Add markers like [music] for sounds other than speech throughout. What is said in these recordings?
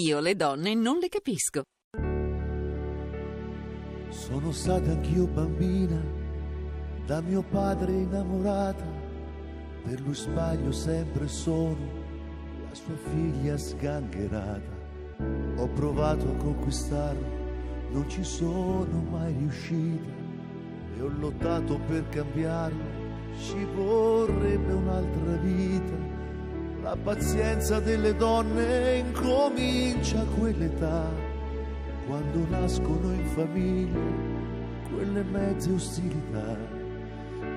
Io le donne non le capisco. Sono stata anch'io bambina, da mio padre innamorata, per lui sbaglio sempre sono la sua figlia sgangherata. Ho provato a conquistarlo, non ci sono mai riuscita e ho lottato per cambiarlo, ci vorrebbe un'altra vita la pazienza delle donne incomincia quell'età, quando nascono in famiglia quelle mezze ostilità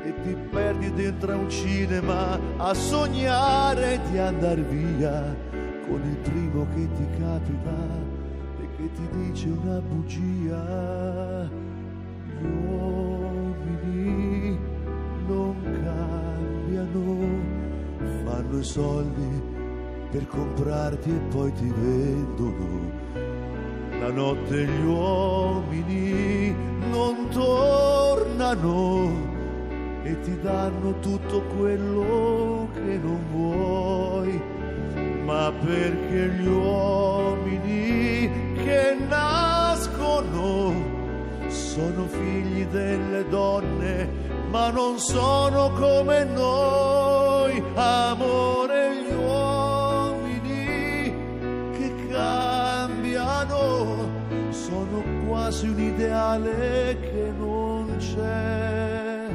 e ti perdi dentro a un cinema a sognare di andare via con il primo che ti capita e che ti dice una bugia. Fanno i soldi per comprarti e poi ti vendono. La notte gli uomini non tornano e ti danno tutto quello che non vuoi, ma perché gli uomini che nascono sono figli delle donne, ma non sono come noi, amore gli uomini che cambiano, sono quasi un ideale che non c'è,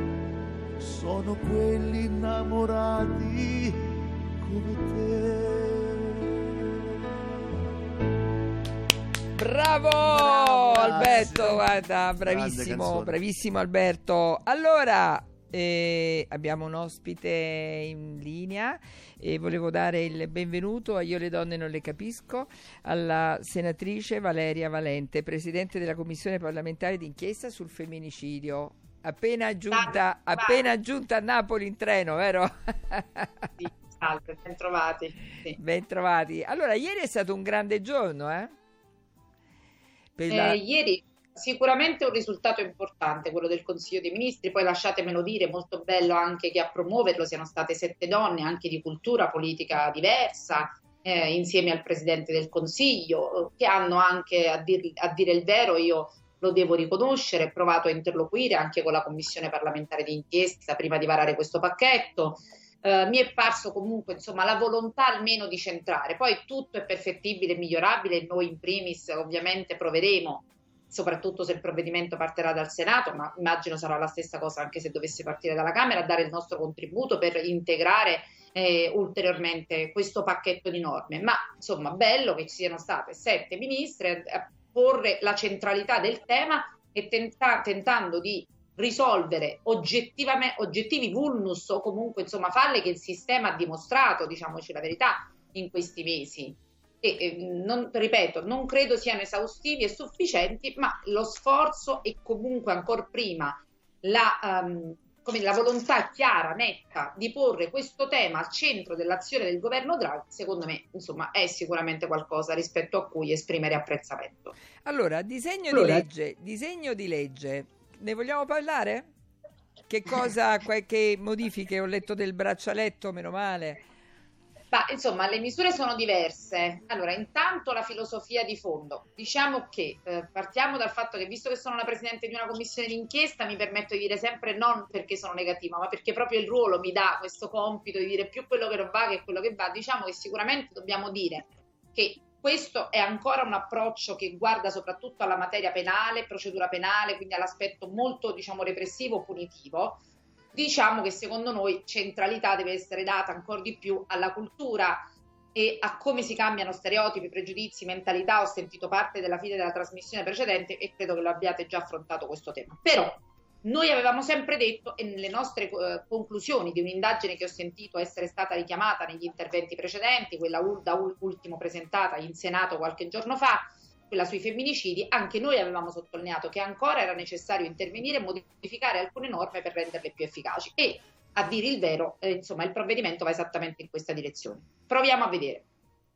sono quelli innamorati come te. Bravo Alberto, guarda, bravissimo, bravissimo Alberto. Allora, eh, abbiamo un ospite in linea e volevo dare il benvenuto a Io le donne non le capisco alla senatrice Valeria Valente, presidente della commissione parlamentare d'inchiesta sul femminicidio. Appena giunta, appena giunta a Napoli in treno, vero? Sì, salve, ben trovati. Sì. Ben trovati. Allora, ieri è stato un grande giorno, eh? Eh, la- ieri sicuramente un risultato importante, quello del Consiglio dei Ministri, poi lasciatemelo dire, molto bello anche che a promuoverlo siano state sette donne, anche di cultura politica diversa, eh, insieme al Presidente del Consiglio, che hanno anche, a, dir- a dire il vero, io lo devo riconoscere, provato a interloquire anche con la Commissione parlamentare di inchiesta prima di varare questo pacchetto. Eh, mi è parso comunque insomma la volontà almeno di centrare. Poi tutto è perfettibile e migliorabile noi in primis ovviamente proveremo, soprattutto se il provvedimento partirà dal Senato, ma immagino sarà la stessa cosa anche se dovesse partire dalla Camera, dare il nostro contributo per integrare eh, ulteriormente questo pacchetto di norme. Ma insomma, bello che ci siano state sette ministre a porre la centralità del tema e tenta- tentando di risolvere oggettivi vulnus o comunque insomma falle che il sistema ha dimostrato, diciamoci la verità, in questi mesi. E, eh, non, ripeto, non credo siano esaustivi e sufficienti, ma lo sforzo e comunque ancora prima la, ehm, come la volontà chiara, netta di porre questo tema al centro dell'azione del governo Draghi, secondo me, insomma, è sicuramente qualcosa rispetto a cui esprimere apprezzamento. Allora, disegno Allora- di legge, disegno di legge, ne vogliamo parlare? Che cosa, qualche modifiche? Ho letto del braccialetto, meno male. Ma insomma, le misure sono diverse. Allora, intanto la filosofia di fondo. Diciamo che eh, partiamo dal fatto che, visto che sono la presidente di una commissione d'inchiesta, mi permetto di dire sempre non perché sono negativa, ma perché proprio il ruolo mi dà questo compito di dire più quello che non va che quello che va. Diciamo che sicuramente dobbiamo dire che questo è ancora un approccio che guarda soprattutto alla materia penale, procedura penale, quindi all'aspetto molto, diciamo, repressivo, punitivo diciamo che secondo noi centralità deve essere data ancora di più alla cultura e a come si cambiano stereotipi, pregiudizi, mentalità. Ho sentito parte della fine della trasmissione precedente e credo che lo abbiate già affrontato questo tema. Però noi avevamo sempre detto, e nelle nostre eh, conclusioni di un'indagine che ho sentito essere stata richiamata negli interventi precedenti, quella da ul- ultimo presentata in Senato qualche giorno fa, quella sui femminicidi, anche noi avevamo sottolineato che ancora era necessario intervenire e modificare alcune norme per renderle più efficaci. E a dire il vero, eh, insomma, il provvedimento va esattamente in questa direzione. Proviamo a vedere.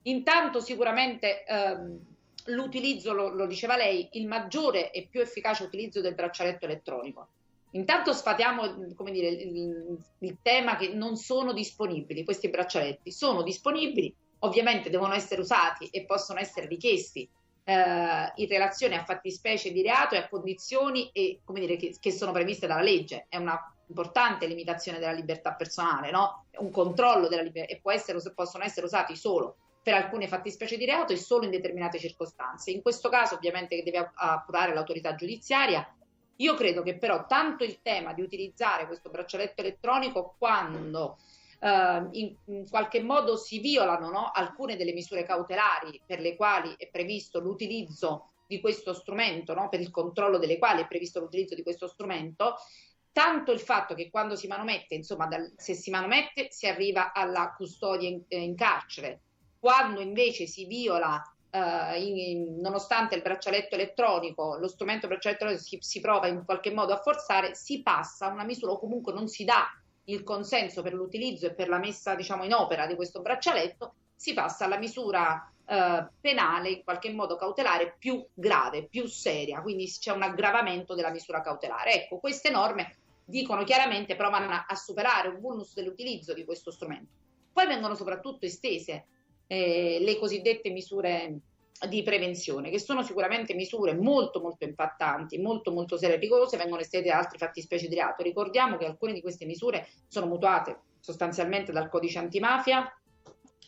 Intanto, sicuramente ehm, l'utilizzo, lo, lo diceva lei, il maggiore e più efficace utilizzo del braccialetto elettronico. Intanto sfatiamo dire, il, il tema che non sono disponibili questi braccialetti, sono disponibili ovviamente devono essere usati e possono essere richiesti eh, in relazione a fattispecie di reato e a condizioni e, dire, che, che sono previste dalla legge. È una importante limitazione della libertà personale, no? un controllo della libertà e essere, possono essere usati solo per alcune fattispecie di reato e solo in determinate circostanze. In questo caso ovviamente che deve appurare l'autorità giudiziaria. Io credo che però tanto il tema di utilizzare questo braccialetto elettronico quando eh, in, in, qualche modo si violano no? alcune delle misure cautelari per le quali è previsto l'utilizzo di questo strumento, no? per il controllo delle quali è previsto l'utilizzo di questo strumento, tanto il fatto che quando si manomette, insomma, dal, se si manomette si arriva alla custodia in, eh, in carcere, quando invece si viola Uh, in, in, nonostante il braccialetto elettronico, lo strumento braccialetto elettronico si, si, prova in qualche modo a forzare, si passa a una misura o comunque non si dà il consenso per l'utilizzo e per la messa diciamo, in opera di questo braccialetto, si passa alla misura uh, penale, in qualche modo cautelare, più grave, più seria, quindi c'è un aggravamento della misura cautelare. Ecco, queste norme dicono chiaramente, provano a, superare un vulnus dell'utilizzo di questo strumento. Poi vengono soprattutto estese eh, le cosiddette misure di prevenzione, che sono sicuramente misure molto molto impattanti, molto molto serie e pericolose, vengono estese a altri fattispecie di reato. Ricordiamo che alcune di queste misure sono mutuate sostanzialmente dal codice antimafia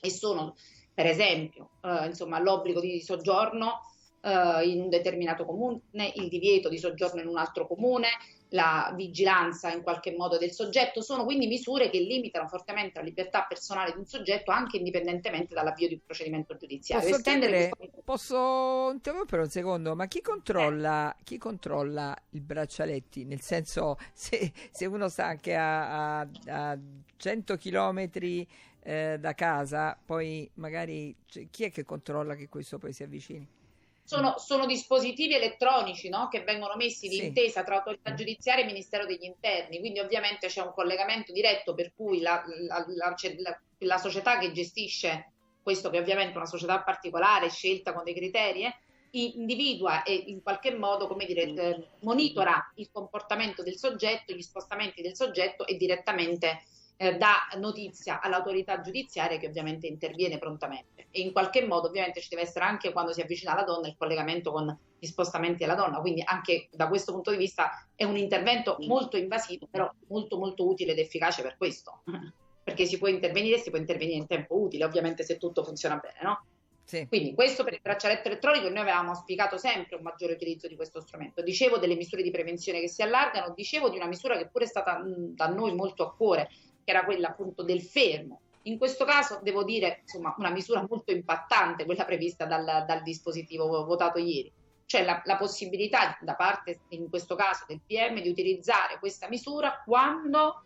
e sono per esempio eh, insomma, l'obbligo di soggiorno eh, in un determinato comune, il divieto di soggiorno in un altro comune, la vigilanza in qualche modo del soggetto, sono quindi misure che limitano fortemente la libertà personale di un soggetto anche indipendentemente dall'avvio di un procedimento giudiziario. Posso, chiedere, questo... posso interrompere un secondo, ma chi controlla, eh. chi controlla i braccialetti? Nel senso, [laughs] se, se uno sta anche a, a, a 100 chilometri eh, da casa, poi magari cioè, chi è che controlla che questo poi si avvicini? Sono, sono dispositivi elettronici no? che vengono messi di sì. intesa tra autorità giudiziaria e Ministero degli Interni, quindi ovviamente c'è un collegamento diretto per cui la, la, la, la società che gestisce questo, che ovviamente è una società particolare, scelta con dei criteri, eh, individua e in qualche modo, come dire, eh, monitora il comportamento del soggetto, gli spostamenti del soggetto e direttamente eh, dà notizia all'autorità giudiziaria che ovviamente interviene prontamente e in qualche modo ovviamente ci deve essere anche quando si avvicina alla donna il collegamento con gli spostamenti della donna, quindi anche da questo punto di vista è un intervento molto invasivo, però molto molto utile ed efficace per questo, [laughs] perché si può intervenire, si può intervenire in tempo utile, ovviamente se tutto funziona bene, no? Sì. Quindi questo per il braccialetto elettronico noi avevamo auspicato sempre un maggiore utilizzo di questo strumento. Dicevo delle misure di prevenzione che si allargano, dicevo di una misura che pure è stata mh, da noi molto a cuore, che era quella appunto del fermo. In questo caso devo dire insomma una misura molto impattante, quella prevista dal, dal dispositivo votato ieri, cioè la, la, possibilità da parte in questo caso del PM di utilizzare questa misura quando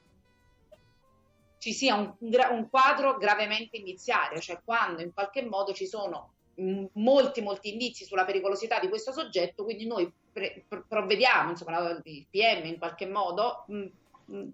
ci sia un, un quadro gravemente indiziario, cioè quando in qualche modo ci sono molti molti indizi sulla pericolosità di questo soggetto, quindi noi pre- provvediamo, insomma, il PM in qualche modo mh, mh,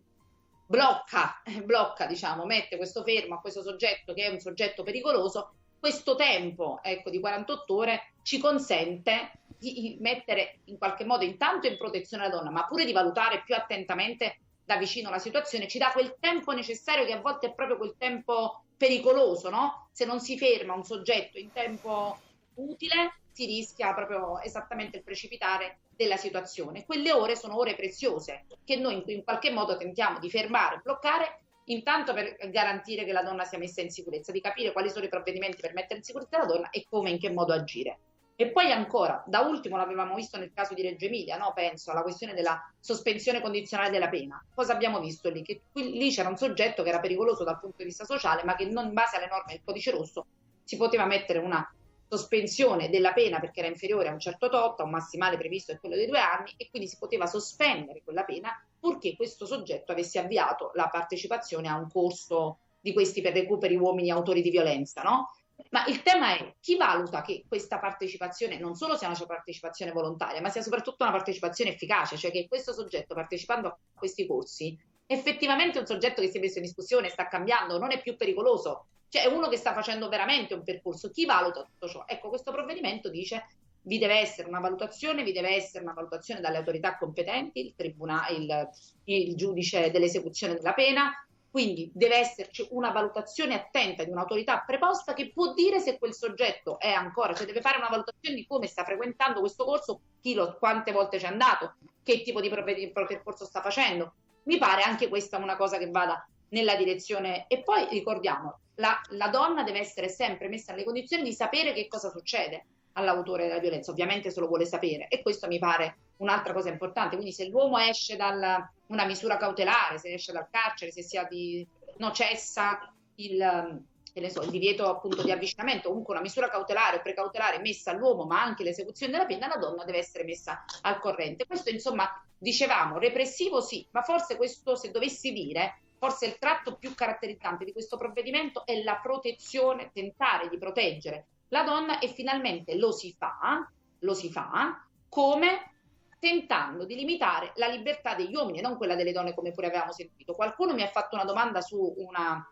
blocca, [laughs] blocca, diciamo, mette questo fermo a questo soggetto che è un soggetto pericoloso, questo tempo ecco, di 48 ore ci consente di mettere in qualche modo intanto in protezione la donna, ma pure di valutare più attentamente da vicino la situazione, ci dà quel tempo necessario che a volte è proprio quel tempo pericoloso, no? Se non si ferma un soggetto in tempo utile, si rischia proprio esattamente il precipitare della situazione. Quelle ore sono ore preziose che noi in qualche modo tentiamo di fermare, bloccare, intanto per garantire che la donna sia messa in sicurezza, di capire quali sono i provvedimenti per mettere in sicurezza la donna e come in che modo agire. E poi ancora, da ultimo l'avevamo visto nel caso di Reggio Emilia, no? penso alla questione della sospensione condizionale della pena. Cosa abbiamo visto lì? Che qui, lì c'era un soggetto che era pericoloso dal punto di vista sociale, ma che non in base alle norme del codice rosso si poteva mettere una sospensione della pena perché era inferiore a un certo tot, a un massimale previsto è quello dei due anni, e quindi si poteva sospendere quella pena purché questo soggetto avesse avviato la partecipazione a un corso di questi per recuperi uomini autori di violenza, no? Ma il tema è chi valuta che questa partecipazione non solo sia una partecipazione volontaria, ma sia soprattutto una partecipazione efficace, cioè che questo soggetto partecipando a questi corsi effettivamente è un soggetto che si è messo in discussione, sta cambiando, non è più pericoloso, cioè è uno che sta facendo veramente un percorso. Chi valuta tutto ciò? Ecco, questo provvedimento dice vi deve essere una valutazione, vi deve essere una valutazione dalle autorità competenti, il tribunale, il, il giudice dell'esecuzione della pena, Quindi deve esserci una valutazione attenta di un'autorità preposta che può dire se quel soggetto è ancora, cioè deve fare una valutazione di come sta frequentando questo corso, chi lo, quante volte c'è andato, che tipo di percorso sta facendo. Mi pare anche questa una cosa che vada nella direzione. E poi ricordiamo, la, la donna deve essere sempre messa nelle condizioni di sapere che cosa succede all'autore della violenza, ovviamente se lo vuole sapere. E questo mi pare un'altra cosa importante, quindi se l'uomo esce da una misura cautelare, se esce dal carcere, se sia di, no, cessa il, so, il divieto appunto di avvicinamento, comunque una misura cautelare o precautelare messa all'uomo ma anche l'esecuzione della pena, la donna deve essere messa al corrente. Questo insomma dicevamo repressivo sì, ma forse questo se dovessi dire forse il tratto più caratterizzante di questo provvedimento è la protezione, tentare di proteggere la donna e finalmente lo si fa, lo si fa come tentando di limitare la libertà degli uomini e non quella delle donne come pure avevamo sentito. Qualcuno mi ha fatto una domanda su una,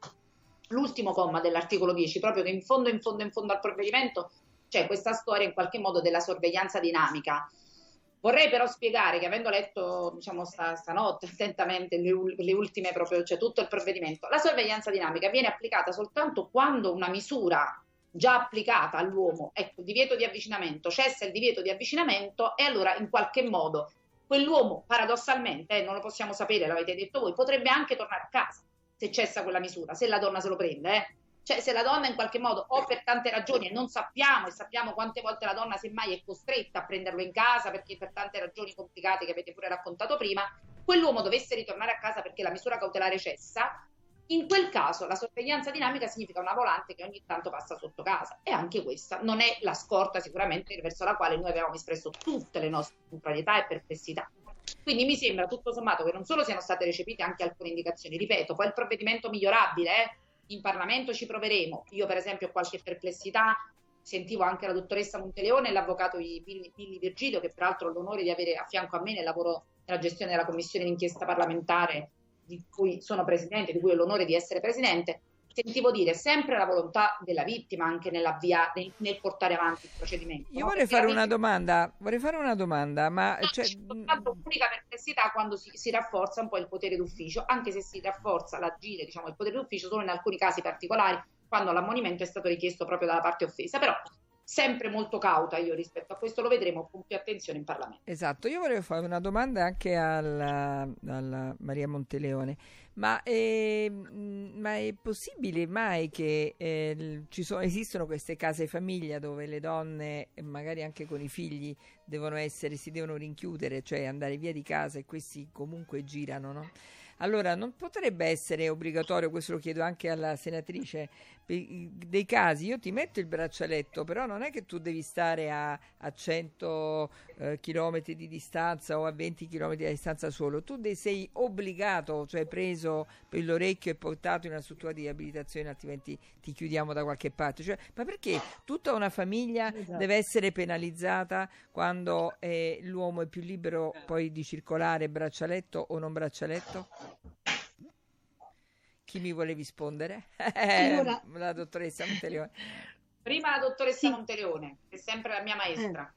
l'ultimo comma dell'articolo 10, proprio che in fondo, in fondo, in fondo al provvedimento c'è questa storia in qualche modo della sorveglianza dinamica. Vorrei però spiegare che avendo letto diciamo, sta, stanotte attentamente le, le, ultime proprio, cioè tutto il provvedimento, la sorveglianza dinamica viene applicata soltanto quando una misura già applicata all'uomo, ecco, divieto di avvicinamento, cessa il divieto di avvicinamento e allora in qualche modo quell'uomo paradossalmente, eh, non lo possiamo sapere, l'avete detto voi, potrebbe anche tornare a casa se cessa quella misura, se la donna se lo prende, eh. Cioè, se la donna in qualche modo, o per tante ragioni, e non sappiamo, e sappiamo quante volte la donna semmai è costretta a prenderlo in casa, perché per tante ragioni complicate che avete pure raccontato prima, quell'uomo dovesse ritornare a casa perché la misura cautelare cessa, in quel caso la sorveglianza dinamica significa una volante che ogni tanto passa sotto casa e anche questa non è la scorta sicuramente verso la quale noi avevamo espresso tutte le nostre contrarietà e perplessità. Quindi mi sembra tutto sommato che non solo siano state recepite anche alcune indicazioni, ripeto, poi il provvedimento migliorabile, eh? In Parlamento ci proveremo. Io per esempio ho qualche perplessità, sentivo anche la dottoressa Monteleone e l'avvocato Billy, Virgilio, che peraltro ho l'onore di avere a fianco a me nel lavoro nella gestione della commissione d'inchiesta parlamentare di cui sono presidente, di cui ho l'onore di essere presidente, sentivo dire sempre la volontà della vittima anche nel, nel portare avanti il procedimento. Io no? vorrei fare una domanda, vorrei fare una domanda, ma no, cioè... soltanto l'unica perplessità quando si, si, rafforza un po' il potere d'ufficio, anche se si rafforza l'agire, diciamo, il potere d'ufficio solo in alcuni casi particolari, quando l'ammonimento è stato richiesto proprio dalla parte offesa. Però sempre molto cauta io rispetto a questo, lo vedremo con più attenzione in Parlamento. Esatto, io volevo fare una domanda anche alla, alla Maria Monteleone, ma, eh, ma, è possibile mai che eh, sono, esistono queste case famiglia dove le donne, magari anche con i figli, devono essere, si devono rinchiudere, cioè andare via di casa e questi comunque girano, no? Allora, non potrebbe essere obbligatorio, questo lo chiedo anche alla senatrice, dei casi io ti metto il braccialetto, però non è che tu devi stare a, a 100 eh, km di distanza o a 20 km di distanza solo, tu de- sei obbligato, cioè preso per l'orecchio e portato in una struttura di riabilitazione, altrimenti ti chiudiamo da qualche parte. Cioè, ma perché tutta una famiglia esatto. deve essere penalizzata quando eh, l'uomo è più libero poi di circolare braccialetto o non braccialetto? Chi mi vuole rispondere? Allora... [laughs] la dottoressa Monteleone. Prima la dottoressa sì. Monteleone, che è sempre la mia maestra.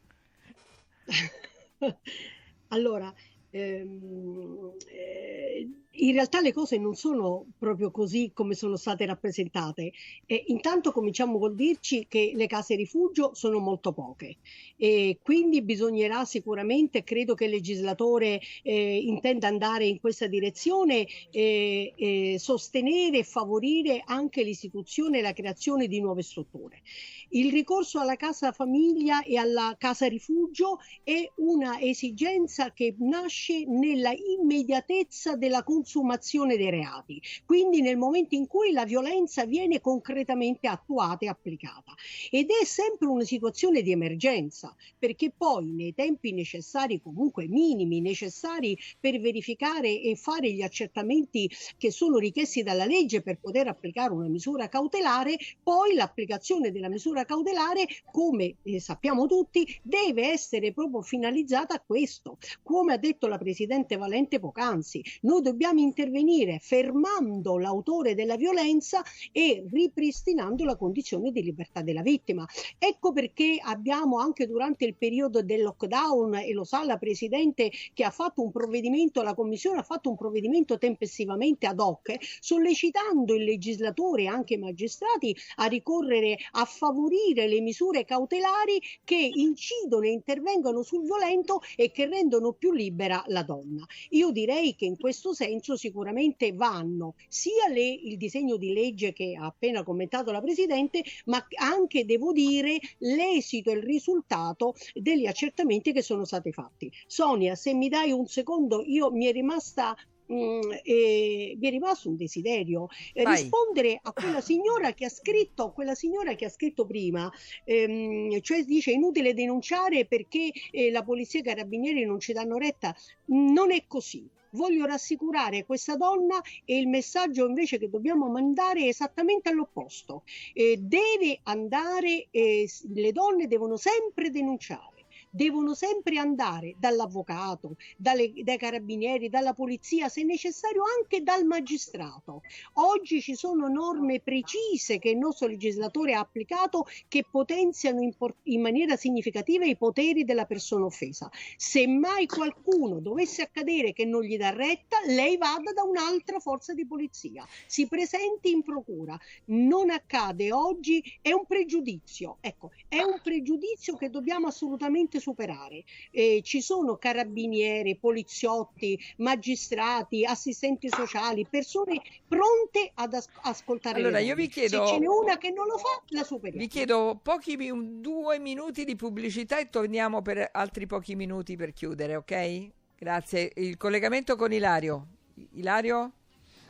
Eh. [laughs] allora, ehm, eh, in realtà le cose non sono proprio così come sono state rappresentate. E intanto cominciamo col dirci che le case rifugio sono molto poche e quindi bisognerà sicuramente, credo che il legislatore eh, intenda andare in questa direzione, eh, eh, sostenere e favorire anche l'istituzione e la creazione di nuove strutture. Il ricorso alla casa famiglia e alla casa rifugio è una esigenza che nasce nella immediatezza della consumazione dei reati, quindi nel momento in cui la violenza viene concretamente attuata e applicata. Ed è sempre una situazione di emergenza, perché poi nei tempi necessari, comunque minimi, necessari per verificare e fare gli accertamenti che sono richiesti dalla legge per poter applicare una misura cautelare, poi l'applicazione della misura cautelare, come eh, sappiamo tutti, deve essere proprio finalizzata a questo. Come ha detto la Presidente Valente poc'anzi, noi dobbiamo dobbiamo intervenire fermando l'autore della violenza e ripristinando la condizione di libertà della vittima. Ecco perché abbiamo anche durante il periodo del lockdown, e lo sa la Presidente che ha fatto un provvedimento, la Commissione ha fatto un provvedimento tempestivamente ad hoc, sollecitando il legislatore e anche i magistrati a ricorrere a favorire le misure cautelari che incidono e intervengono sul violento e che rendono più libera la donna. Io direi che in questo senso sicuramente vanno sia le, il disegno di legge che ha appena commentato la Presidente, ma anche devo dire l'esito e il risultato degli accertamenti che sono stati fatti. Sonia, se mi dai un secondo, io mi è rimasta Mm, e mi è rimasto un desiderio. Eh, rispondere a quella signora che ha scritto quella signora che ha scritto prima ehm, cioè dice inutile denunciare perché eh, la polizia e i carabinieri non ci danno retta. Non è così voglio rassicurare questa donna e il messaggio invece che dobbiamo mandare è esattamente all'opposto. Eh, deve andare, eh, le donne devono sempre denunciare devono sempre andare dall'avvocato, dalle, dai carabinieri, dalla polizia, se necessario anche dal magistrato. Oggi ci sono norme precise che il nostro legislatore ha applicato che potenziano in, in maniera significativa i poteri della persona offesa. Se mai qualcuno dovesse accadere che non gli dà retta, lei vada da un'altra forza di polizia, si presenti in procura. Non accade oggi, è un pregiudizio, ecco, è un pregiudizio che dobbiamo assolutamente superare. Eh, ci sono carabinieri, poliziotti, magistrati, assistenti sociali, persone pronte ad as- ascoltare. Allora, io vi chiedo. Se ce n'è una che non lo fa, la superiamo. Vi chiedo pochi due minuti di pubblicità e torniamo per altri pochi minuti per chiudere, ok? Grazie. Il collegamento con Ilario. Ilario?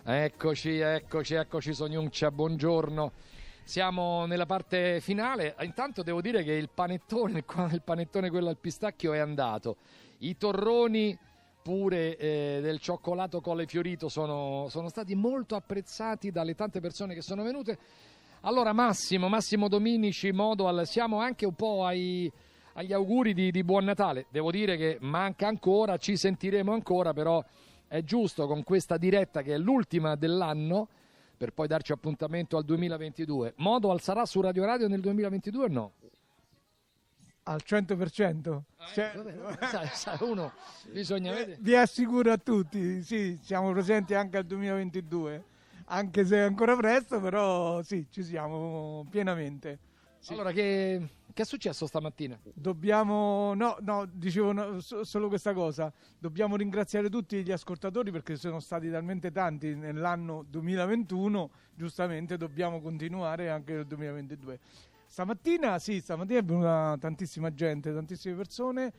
Eccoci, eccoci, eccoci, Sognuncia, buongiorno. Siamo nella parte finale. Intanto devo dire che il panettone, [laughs] il panettone quello al pistacchio è andato. I torroni pure eh, del cioccolato colle fiorito sono, sono, stati molto apprezzati dalle tante persone che sono venute. Allora Massimo, Massimo Dominici, Modoal, siamo anche un po' ai, agli auguri di, di buon Natale. Devo dire che manca ancora, ci sentiremo ancora, però è giusto con questa diretta che è l'ultima dell'anno per poi darci appuntamento al 2022. Modo sarà su Radio Radio nel 2022 o no? Al 100%. Cioè, vabbè, sai, sai, uno bisogna eh, vedere. Vi assicuro a tutti, sì, siamo presenti anche al 2022, anche se è ancora presto, però sì, ci siamo pienamente. Sì. Allora, che, che, è successo stamattina? Dobbiamo, no, no, dicevo no, so, solo questa cosa. Dobbiamo ringraziare tutti gli ascoltatori perché sono stati talmente tanti nell'anno 2021, giustamente dobbiamo continuare anche nel 2022. Stamattina, sì, stamattina è venuta tantissima gente, tantissime persone.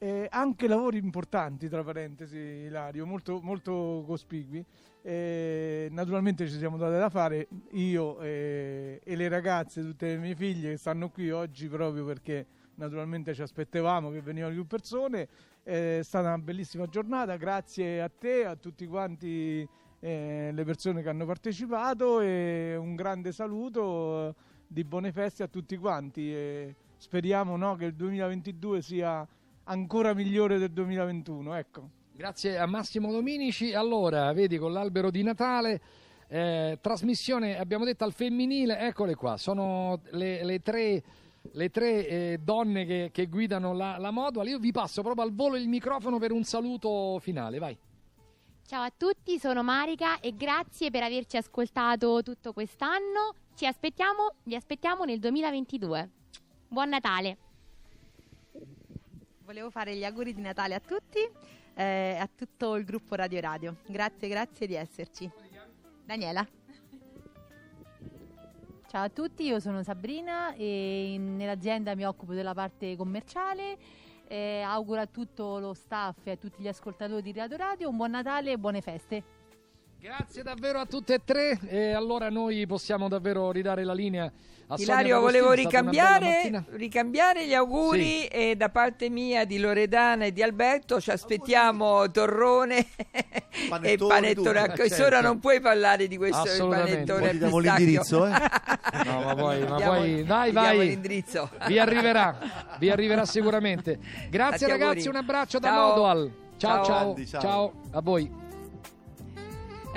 Eh, anche lavori importanti, tra parentesi, Ilario, molto, molto cospicui. Eh, naturalmente ci siamo date da fare io e, e, le ragazze, tutte le mie figlie che stanno qui oggi proprio perché naturalmente ci aspettavamo che venivano più persone. È stata una bellissima giornata, grazie a te, a tutti quanti eh, le persone che hanno partecipato e un grande saluto di buone feste a tutti quanti speriamo no, che il 2022 sia ancora migliore del 2021. Ecco. Grazie a Massimo Dominici. Allora, vedi con l'albero di Natale, eh, trasmissione, abbiamo detto al femminile, eccole qua, sono le, le tre, le tre eh, donne che, che, guidano la, la Modual. Io vi passo proprio al volo il microfono per un saluto finale, vai. Ciao a tutti, sono Marica e grazie per averci ascoltato tutto quest'anno. Ci aspettiamo, vi aspettiamo nel 2022. Buon Natale! Volevo fare gli auguri di Natale a tutti, eh, a tutto il gruppo Radio Radio. Grazie, grazie di esserci. Daniela. Ciao a tutti, io sono Sabrina e nell'azienda mi occupo della parte commerciale. Eh, auguro a tutto lo staff e a tutti gli ascoltatori di Radio Radio un buon Natale e buone feste. Grazie davvero a tutte e tre e allora noi possiamo davvero ridare la linea a Ilario, volevo ricambiare, ricambiare, gli auguri sì. e da parte mia di Loredana e di Alberto ci aspettiamo torrone panettone, [laughs] e panettone. A quest'ora certo. non puoi parlare di questo panettone. Poi diamo l'indirizzo, eh? [laughs] No, ma poi, ma diamo, poi vai, vai. Vi arriverà, vi arriverà sicuramente. Grazie ragazzi, un abbraccio da Modoal. Ciao, ciao, ciao, ciao a voi.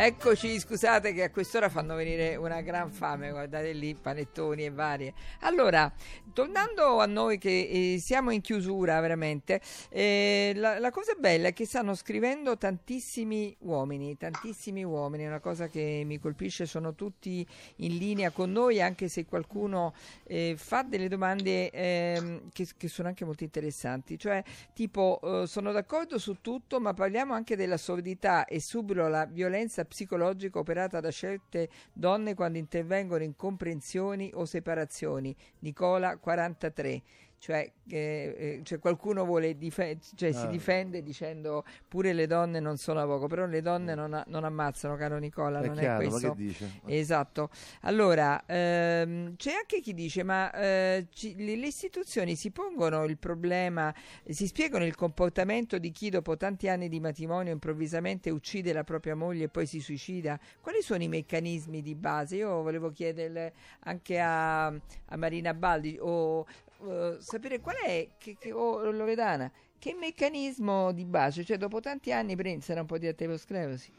Eccoci, scusate che a quest'ora fanno venire una gran fame, guardate lì, panettoni e varie. Allora, tornando a noi che eh, siamo in chiusura veramente, eh, la, la, cosa bella è che stanno scrivendo tantissimi uomini, tantissimi uomini, una cosa che mi colpisce, sono tutti in linea con noi, anche se qualcuno eh, fa delle domande ehm, che, che, sono anche molto interessanti, cioè tipo eh, sono d'accordo su tutto, ma parliamo anche della sordità e subito la violenza psicologica operata da certe donne quando intervengono in comprensioni o separazioni. Nicola 43 cioè, eh, eh, cioè qualcuno vuole dife- cioè ah. si difende dicendo pure le donne non sono a poco, però le donne non, a- non ammazzano, caro Nicola, è non chiaro, è questo. Esatto. Allora, ehm, c'è anche chi dice, ma eh, ci, le, le, istituzioni si pongono il problema, si spiegano il comportamento di chi dopo tanti anni di matrimonio improvvisamente uccide la propria moglie e poi si suicida? Quali sono i meccanismi di base? Io volevo chiedere anche a, a Marina Baldi o uh, sapere qual è, che, che, oh, Loredana, che meccanismo di base, cioè dopo tanti anni prendono un po' di aterosclerosi.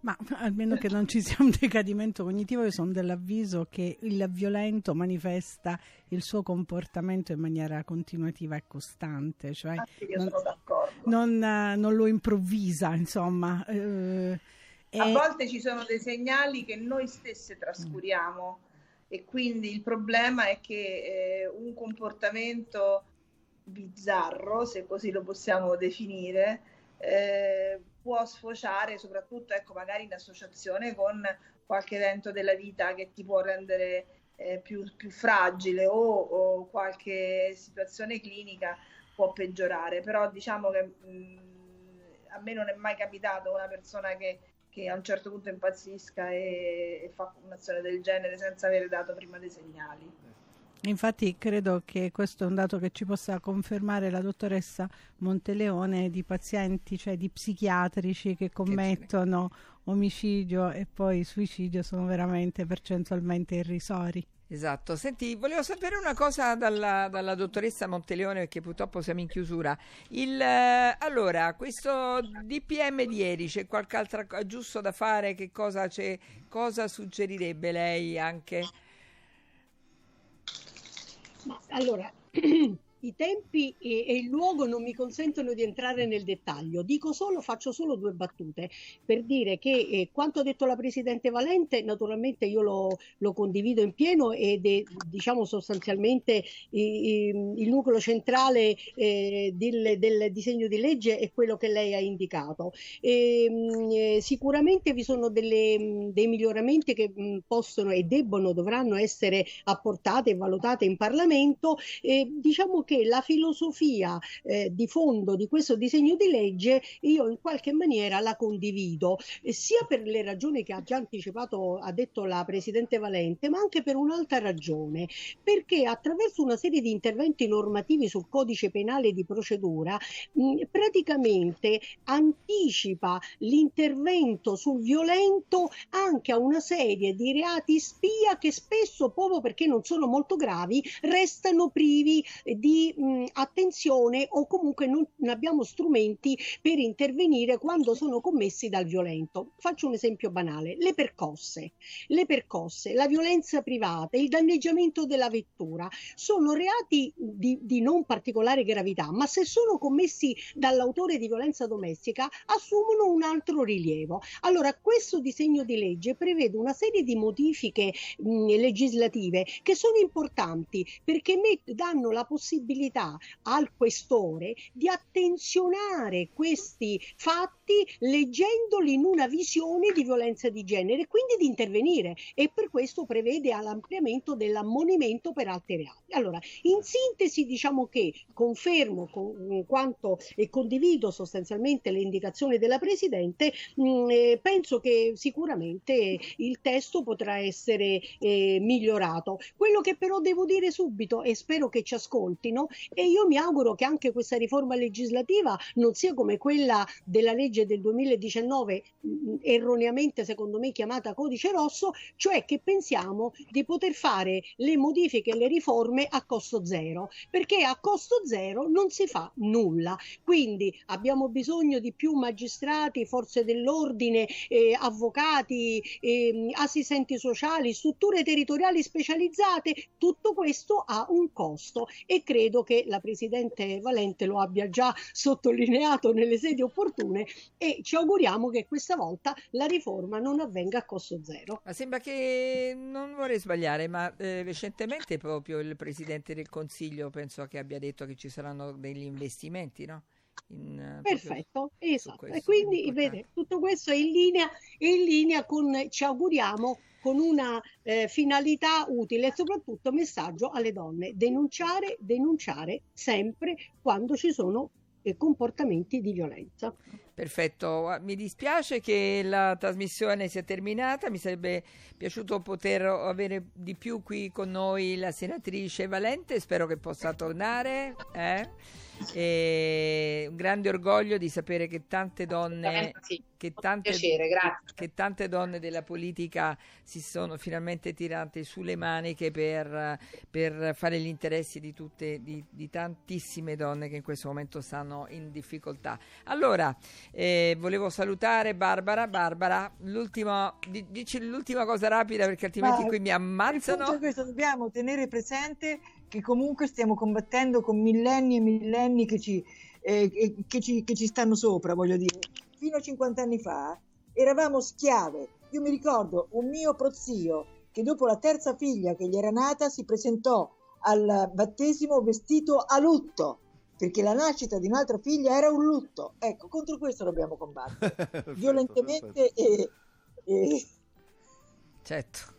Ma almeno che non ci sia un decadimento cognitivo, io sono dell'avviso che il violento manifesta il suo comportamento in maniera continuativa e costante, cioè ah, non, non, uh, non, lo improvvisa, insomma. Uh, a volte ci sono dei segnali che noi stesse trascuriamo e quindi il problema è che eh, un comportamento bizzarro, se così lo possiamo definire, eh, può sfociare soprattutto ecco, magari in associazione con qualche evento della vita che ti può rendere eh, più, più, fragile o, o, qualche situazione clinica può peggiorare, però diciamo che mh, a me non è mai capitato una persona che che a un certo punto impazzisca e, e fa un'azione del genere senza avere dato prima dei segnali. Infatti credo che questo è un dato che ci possa confermare la dottoressa Monteleone di pazienti, cioè di psichiatrici che commettono omicidio e poi suicidio sono veramente percentualmente irrisori. Esatto, senti, volevo sapere una cosa dalla, dalla dottoressa Monteleone perché purtroppo siamo in chiusura. Il, eh, allora, questo DPM di ieri, c'è qualche altra cosa giusto da fare? Che cosa, c'è, cosa suggerirebbe lei anche? Ma, allora, [clears throat] I tempi e, e, il luogo non mi consentono di entrare nel dettaglio. Dico solo, faccio solo due battute per dire che eh, quanto ha detto la Presidente Valente, naturalmente io lo, lo condivido in pieno ed è diciamo sostanzialmente eh, il nucleo centrale eh, del, del, disegno di legge è quello che lei ha indicato. E, ehm, eh, sicuramente vi sono delle, dei miglioramenti che mh, possono e debbono, dovranno essere apportati e valutati in Parlamento. diciamo che la filosofia eh, di fondo di questo disegno di legge io in qualche maniera la condivido, eh, sia per le ragioni che ha già anticipato, ha detto la Presidente Valente, ma anche per un'altra ragione, perché attraverso una serie di interventi normativi sul codice penale di procedura mh, praticamente anticipa l'intervento sul violento anche a una serie di reati spia che spesso, proprio perché non sono molto gravi, restano privi di mh, attenzione o comunque non abbiamo strumenti per intervenire quando sono commessi dal violento. Faccio un esempio banale, le percosse, le percosse, la violenza privata, il danneggiamento della vettura sono reati di, di non particolare gravità, ma se sono commessi dall'autore di violenza domestica assumono un altro rilievo. Allora, questo disegno di legge prevede una serie di modifiche mh, legislative che sono importanti perché met- danno la possibilità possibilità al questore di attenzionare questi fatti leggendoli in una visione di violenza di genere e quindi di intervenire e per questo prevede l'ampliamento dell'ammonimento per altri reati. Allora, in sintesi diciamo che confermo con quanto e condivido sostanzialmente le indicazioni della Presidente, mh, mm, eh, penso che sicuramente il testo potrà essere eh, migliorato. Quello che però devo dire subito e spero che ci ascoltino e io mi auguro che anche questa riforma legislativa non sia come quella della legge legge del 2019 mh, erroneamente secondo me chiamata codice rosso, cioè che pensiamo di poter fare le modifiche e le riforme a costo zero, perché a costo zero non si fa nulla. Quindi abbiamo bisogno di più magistrati, forze dell'ordine, eh, avvocati, eh, assistenti sociali, strutture territoriali specializzate, tutto questo ha un costo e credo che la Presidente Valente lo abbia già sottolineato nelle sedi opportune e ci auguriamo che questa volta la riforma non avvenga a costo zero. Ma sembra che non vorrei sbagliare, ma eh, recentemente proprio il Presidente del Consiglio penso che abbia detto che ci saranno degli investimenti, no? In, eh, Perfetto, esatto. E quindi vede, tutto questo è in linea, è in linea con, ci auguriamo, con una eh, finalità utile e soprattutto messaggio alle donne. Denunciare, denunciare sempre quando ci sono eh, comportamenti di violenza. Perfetto, mi dispiace che la trasmissione sia terminata, mi sarebbe piaciuto poter avere di più qui con noi la senatrice Valente, spero che possa tornare. eh. E un grande orgoglio di sapere che tante donne, sì, che tante, piacere, che tante donne della politica si sono finalmente tirate sulle maniche per, per fare gli interessi di tutte, di, di tantissime donne che in questo momento stanno in difficoltà. Allora, eh, volevo salutare Barbara. Barbara, l'ultima, di- dici l'ultima cosa rapida perché altrimenti Ma qui mi ammazzano. questo, dobbiamo tenere presente che comunque stiamo combattendo con millenni e millenni che ci, eh, che- ci, che ci stanno sopra, voglio dire. Fino a 50 anni fa eravamo schiave. Io mi ricordo un mio prozio che dopo la terza figlia che gli era nata si presentò al battesimo vestito a lutto, perché la nascita di un'altra figlia era un lutto. Ecco, contro questo dobbiamo combattere, [laughs] violentemente e- e Certo.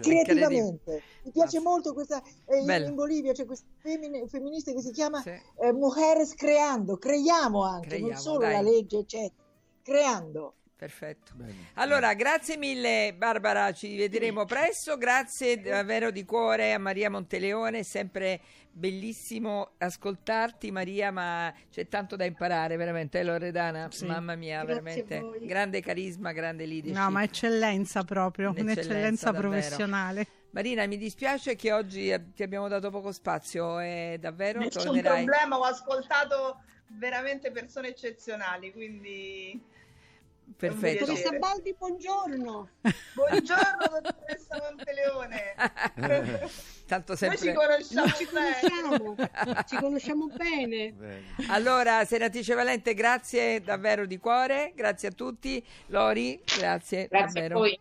Creativamente. Mi piace molto questa, eh, in Bolivia c'è questa femmine- femminista che si chiama Sì. eh, Mujeres Creando, creiamo anche, Creiamo, non solo dai. la legge, eccetera, creando. Perfetto. Allora, grazie mille Barbara, ci vedremo presto. Grazie davvero di cuore a Maria Monteleone, è sempre bellissimo ascoltarti Maria, ma c'è tanto da imparare veramente, eh, Loredana? Sì. Mamma mia, Grazie veramente grande carisma, grande leadership. No, ma eccellenza proprio, Un'eccellenza, un'eccellenza professionale. Marina, mi dispiace che oggi ti abbiamo dato poco spazio, è davvero Nessun tornerai. problema, ho ascoltato veramente persone eccezionali, quindi Perfetto. Dottoressa Baldi, buongiorno. [laughs] buongiorno dottoressa Monteleone. [laughs] Tanto Noi sempre ci conosciamo Ci bene. conosciamo, [laughs] ci conosciamo bene. Allora, senatrice Valente, grazie davvero di cuore, grazie a tutti. Lori, grazie, Grazie a davvero. voi.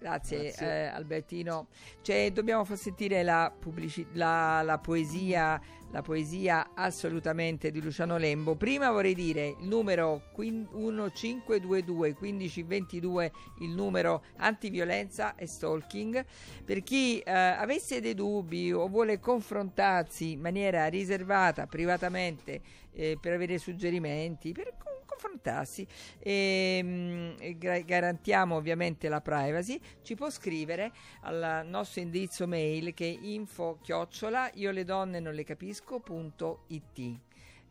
Grazie, eh, Albertino. Cioè, dobbiamo far sentire la, pubblici- la, la poesia, la poesia assolutamente di Luciano Lembo. Prima vorrei dire il numero quin- 1522 1522, il numero antiviolenza e stalking. Per chi eh, avesse dei dubbi o vuole confrontarsi in maniera riservata, privatamente, eh, per avere suggerimenti, per confrontarsi e, mm, e garantiamo ovviamente la privacy. Ci può scrivere al nostro indirizzo mail che è info chiocciola io le donne non le capisco.it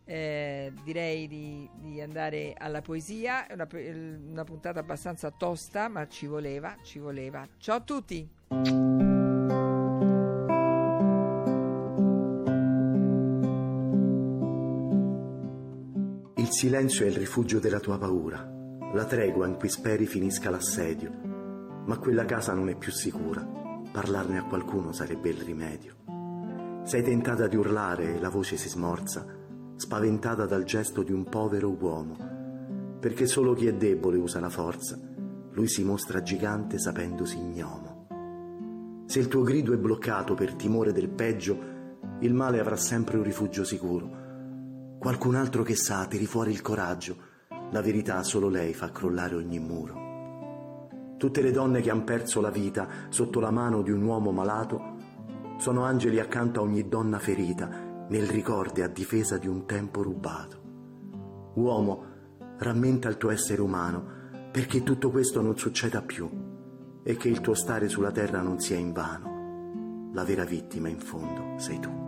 eh, direi di, di andare alla poesia una, una puntata abbastanza tosta ma ci voleva ci voleva. Ciao a tutti Il silenzio è il rifugio della tua paura, la tregua in cui speri finisca l'assedio. Ma quella casa non è più sicura, parlarne a qualcuno sarebbe il rimedio. Sei tentata di urlare e la voce si smorza, spaventata dal gesto di un povero uomo, perché solo chi è debole usa la forza, lui si mostra gigante sapendosi ignomo. Se il tuo grido è bloccato per timore del peggio, il male avrà sempre un rifugio sicuro. Qualcun altro che sa tiri fuori il coraggio. La verità solo lei fa crollare ogni muro. Tutte le donne che han perso la vita sotto la mano di un uomo malato sono angeli accanto a ogni donna ferita nel ricordo e a difesa di un tempo rubato. Uomo, rammenta il tuo essere umano perché tutto questo non succeda più e che il tuo stare sulla terra non sia invano. La vera vittima in fondo sei tu.